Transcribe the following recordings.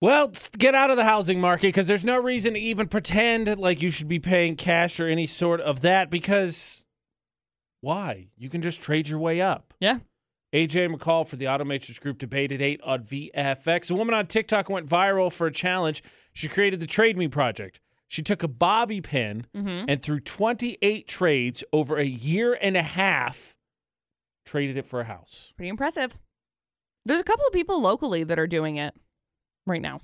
Well, get out of the housing market because there's no reason to even pretend like you should be paying cash or any sort of that because why? You can just trade your way up. Yeah. AJ McCall for the Automatrix Group debate at 8 on VFX. A woman on TikTok went viral for a challenge. She created the Trade Me Project. She took a bobby pin Mm-hmm. and through 28 trades over a year and a half, traded it for a house. Pretty impressive. There's a couple of people locally that are doing it right now.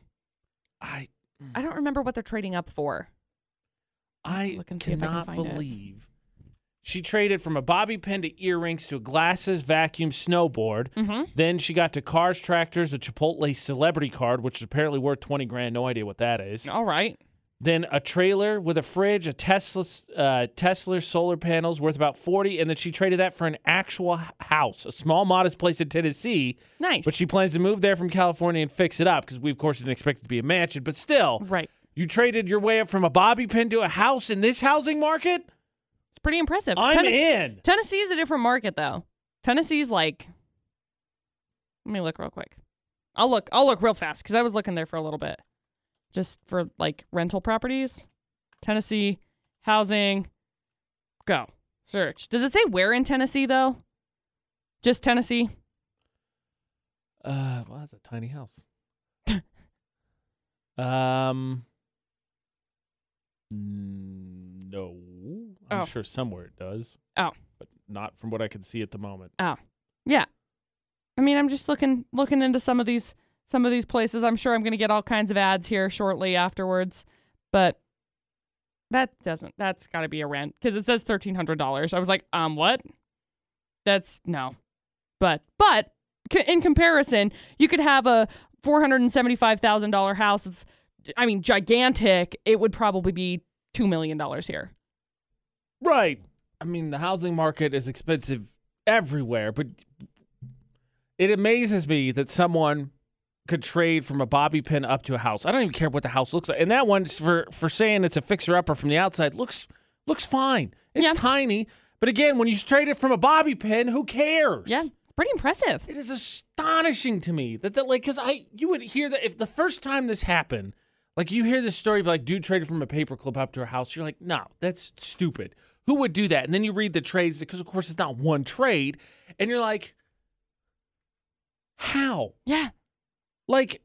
I I don't remember what they're trading up for. I Look and see if I can cannot find it. believe she traded from a bobby pin to earrings to a glasses vacuum snowboard. Mm-hmm. Then she got to cars, tractors, a Chipotle celebrity card, which is apparently worth 20 grand. No idea what that is. All right. Then a trailer with a fridge, a Tesla, uh, Tesla solar panels worth about 40. And then she traded that for an actual house, a small, modest place in Tennessee. Nice. But she plans to move there from California and fix it up because we, of course, didn't expect it to be a mansion. But still, right. you traded your way up from a bobby pin to a house in this housing market? It's pretty impressive. I'm Ten- in. Tennessee is a different market though. Tennessee's like Let me look real quick. I'll look I'll look real fast cuz I was looking there for a little bit. Just for like rental properties. Tennessee housing go. Search. Does it say where in Tennessee though? Just Tennessee? Uh, well, that's a tiny house. um, no, I'm Oh. sure somewhere it does. Oh. but not from what I can see at the moment. Oh, yeah. I mean, I'm just looking looking into some of these some of these places. I'm sure I'm going to get all kinds of ads here shortly afterwards, but that doesn't. That's got to be a rent because it says thirteen hundred dollars. I was like, um, what? That's no. But but c- in comparison, you could have a four hundred and seventy five thousand dollar house. It's, I mean, gigantic. It would probably be two million dollars here. Right. I mean, the housing market is expensive everywhere, but it amazes me that someone could trade from a bobby pin up to a house. I don't even care what the house looks like. And that one for for saying it's a fixer upper from the outside looks looks fine. It's Yeah. tiny, but again, when you trade it from a bobby pin, who cares? Yeah, it's pretty impressive. It is astonishing to me that that like because I you would hear that if the first time this happened, like you hear this story like dude traded from a paperclip up to a house, you're like, no, that's stupid. Who would do that? And then you read the trades because of course it's not one trade, and you're like, how? Yeah. Like,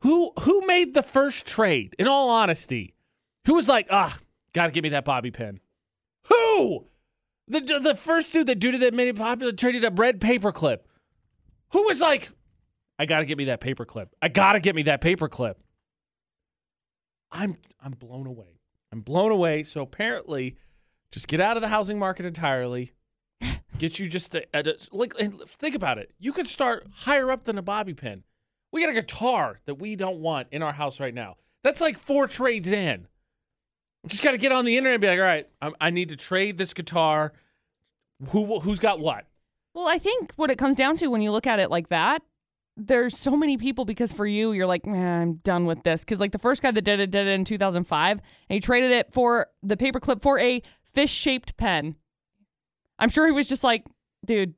who who made the first trade? In all honesty, who was like, ah, gotta give me that bobby pin? Who? The the first dude that dude that made it popular traded a red paperclip. Who was like, I gotta get me that paperclip. I gotta get me that paperclip. I'm I'm blown away. I'm blown away. So apparently, just get out of the housing market entirely. Get you just a, a- like think about it. You could start higher up than a bobby pin. We got a guitar that we don't want in our house right now. That's like four trades in. Just got to get on the internet and be like, all right, I'm, I need to trade this guitar. Who who's got what? Well, I think what it comes down to when you look at it like that, there's so many people because for you, you're like, man, I'm done with this. Because like the first guy that did it did it in 2005, and he traded it for the paperclip for a fish-shaped pen. I'm sure he was just like, dude,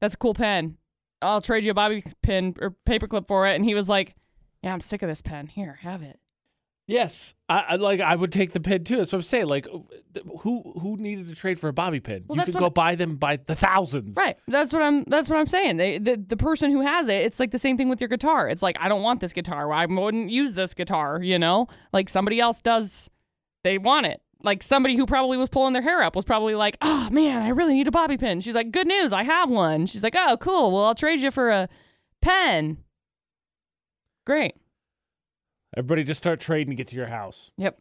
that's a cool pen. I'll trade you a bobby pin or paperclip for it. And he was like, yeah, I'm sick of this pen. Here, have it. Yes, I, I like. I would take the pin too. That's what I'm saying. Like, who who needed to trade for a bobby pin? Well, you could go buy them by the thousands. Right. That's what I'm. That's what I'm saying. They, the the person who has it, it's like the same thing with your guitar. It's like I don't want this guitar. I wouldn't use this guitar. You know, like somebody else does. They want it. Like somebody who probably was pulling their hair up was probably like, "Oh man, I really need a bobby pin." She's like, "Good news, I have one." She's like, "Oh, cool. Well, I'll trade you for a pen." Great. Everybody, just start trading to get to your house. Yep.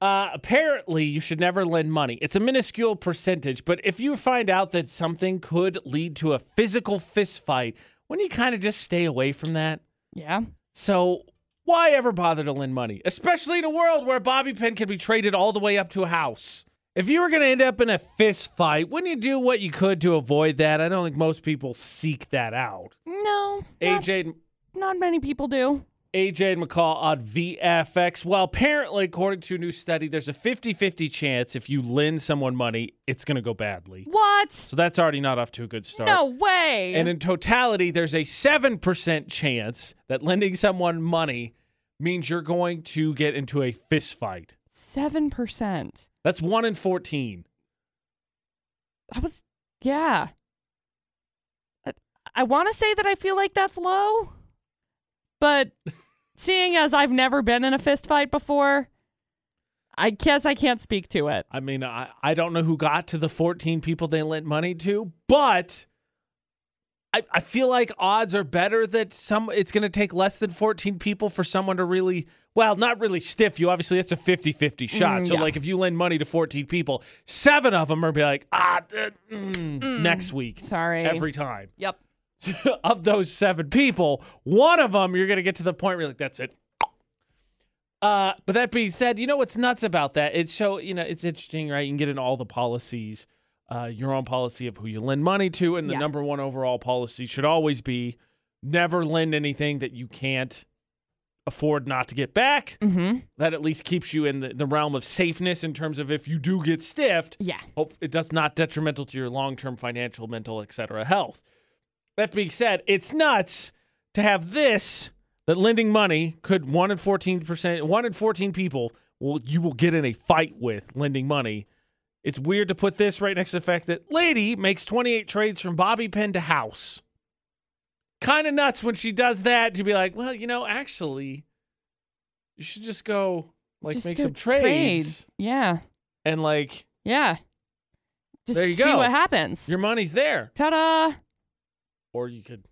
Uh, apparently, you should never lend money. It's a minuscule percentage, but if you find out that something could lead to a physical fist fight, wouldn't you kind of just stay away from that? Yeah. So, why ever bother to lend money, especially in a world where a bobby pin can be traded all the way up to a house? If you were going to end up in a fist fight, wouldn't you do what you could to avoid that? I don't think most people seek that out. No. Not, AJ, not many people do. AJ and McCall on VFX. Well, apparently, according to a new study, there's a 50 50 chance if you lend someone money, it's going to go badly. What? So that's already not off to a good start. No way. And in totality, there's a 7% chance that lending someone money means you're going to get into a fist fight. Seven percent. That's one in 14. I was, yeah. I, I want to say that I feel like that's low, but seeing as I've never been in a fist fight before, I guess I can't speak to it. I mean, I, I don't know who got to the 14 people they lent money to, but I, I feel like odds are better that some it's going to take less than 14 people for someone to really, well, not really stiff you. Obviously, it's a 50 50 shot. Mm, so, yeah. like, if you lend money to 14 people, seven of them are be like, ah, uh, mm, Mm. next week, Sorry. every time. Yep. of those seven people, one of them you're going to get to the point where you're like, that's it. Uh, but that being said, you know what's nuts about that? It's so you know it's interesting, right? You can get in all the policies, uh, your own policy of who you lend money to, and the Yeah. number one overall policy should always be never lend anything that you can't afford not to get back. Mm-hmm. That at least keeps you in the, the realm of safeness in terms of if you do get stiffed, Yeah. hope it does not detrimental to your long-term financial, mental, etc. health. That being said, it's nuts to have this that lending money could one in fourteen percent, one in fourteen people will you will get in a fight with lending money. It's weird to put this right next to the fact that lady makes 28 trades from bobby pin to house. Kind of nuts when she does that to be like, well, you know, actually, you should just go like Just make some trade. trades Yeah. and like Yeah. Just There you see go. what happens. your money's there. Ta-da! Or you could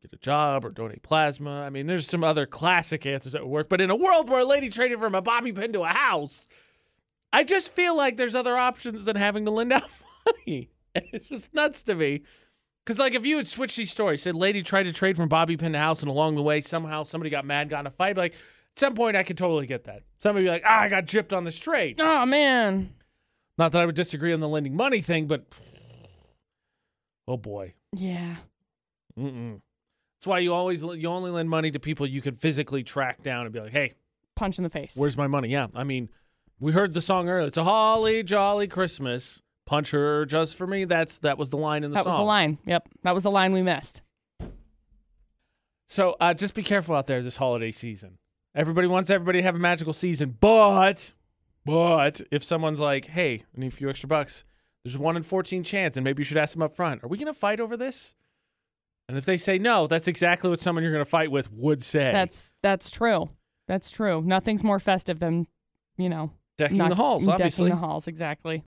get a job or donate plasma. I mean, there's some other classic answers that would work. But in a world where a lady traded from a bobby pin to a house, I just feel like there's other options than having to lend out money. It's just nuts to me. Because, like, if you had switched these stories, said lady tried to trade from bobby pin to house, and along the way, somehow somebody got mad, got in a fight, like, at some point, I could totally get that. Somebody be like, ah, I got gypped on this trade. Oh man. Not that I would disagree on the lending money thing, but oh boy. Yeah. Mm-mm. That's why you always you only lend money to people you can physically track down and be like, "Hey, Punch in the face. where's my money?" Yeah, I mean, we heard the song earlier. It's a holly jolly Christmas. Punch her just for me. That's that was the line in the that song. That was the line. Yep. That was the line we missed. So uh, just be careful out there this holiday season. Everybody wants everybody to have a magical season, but but if someone's like, "Hey, I need a few extra bucks," there's a one in fourteen chance, and maybe you should ask them up front. Are we gonna fight over this? And if they say no, that's exactly what someone you're gonna fight with would say. That's that's true. That's true. Nothing's more festive than, you know, decking the halls, Obviously, decking the halls. Exactly.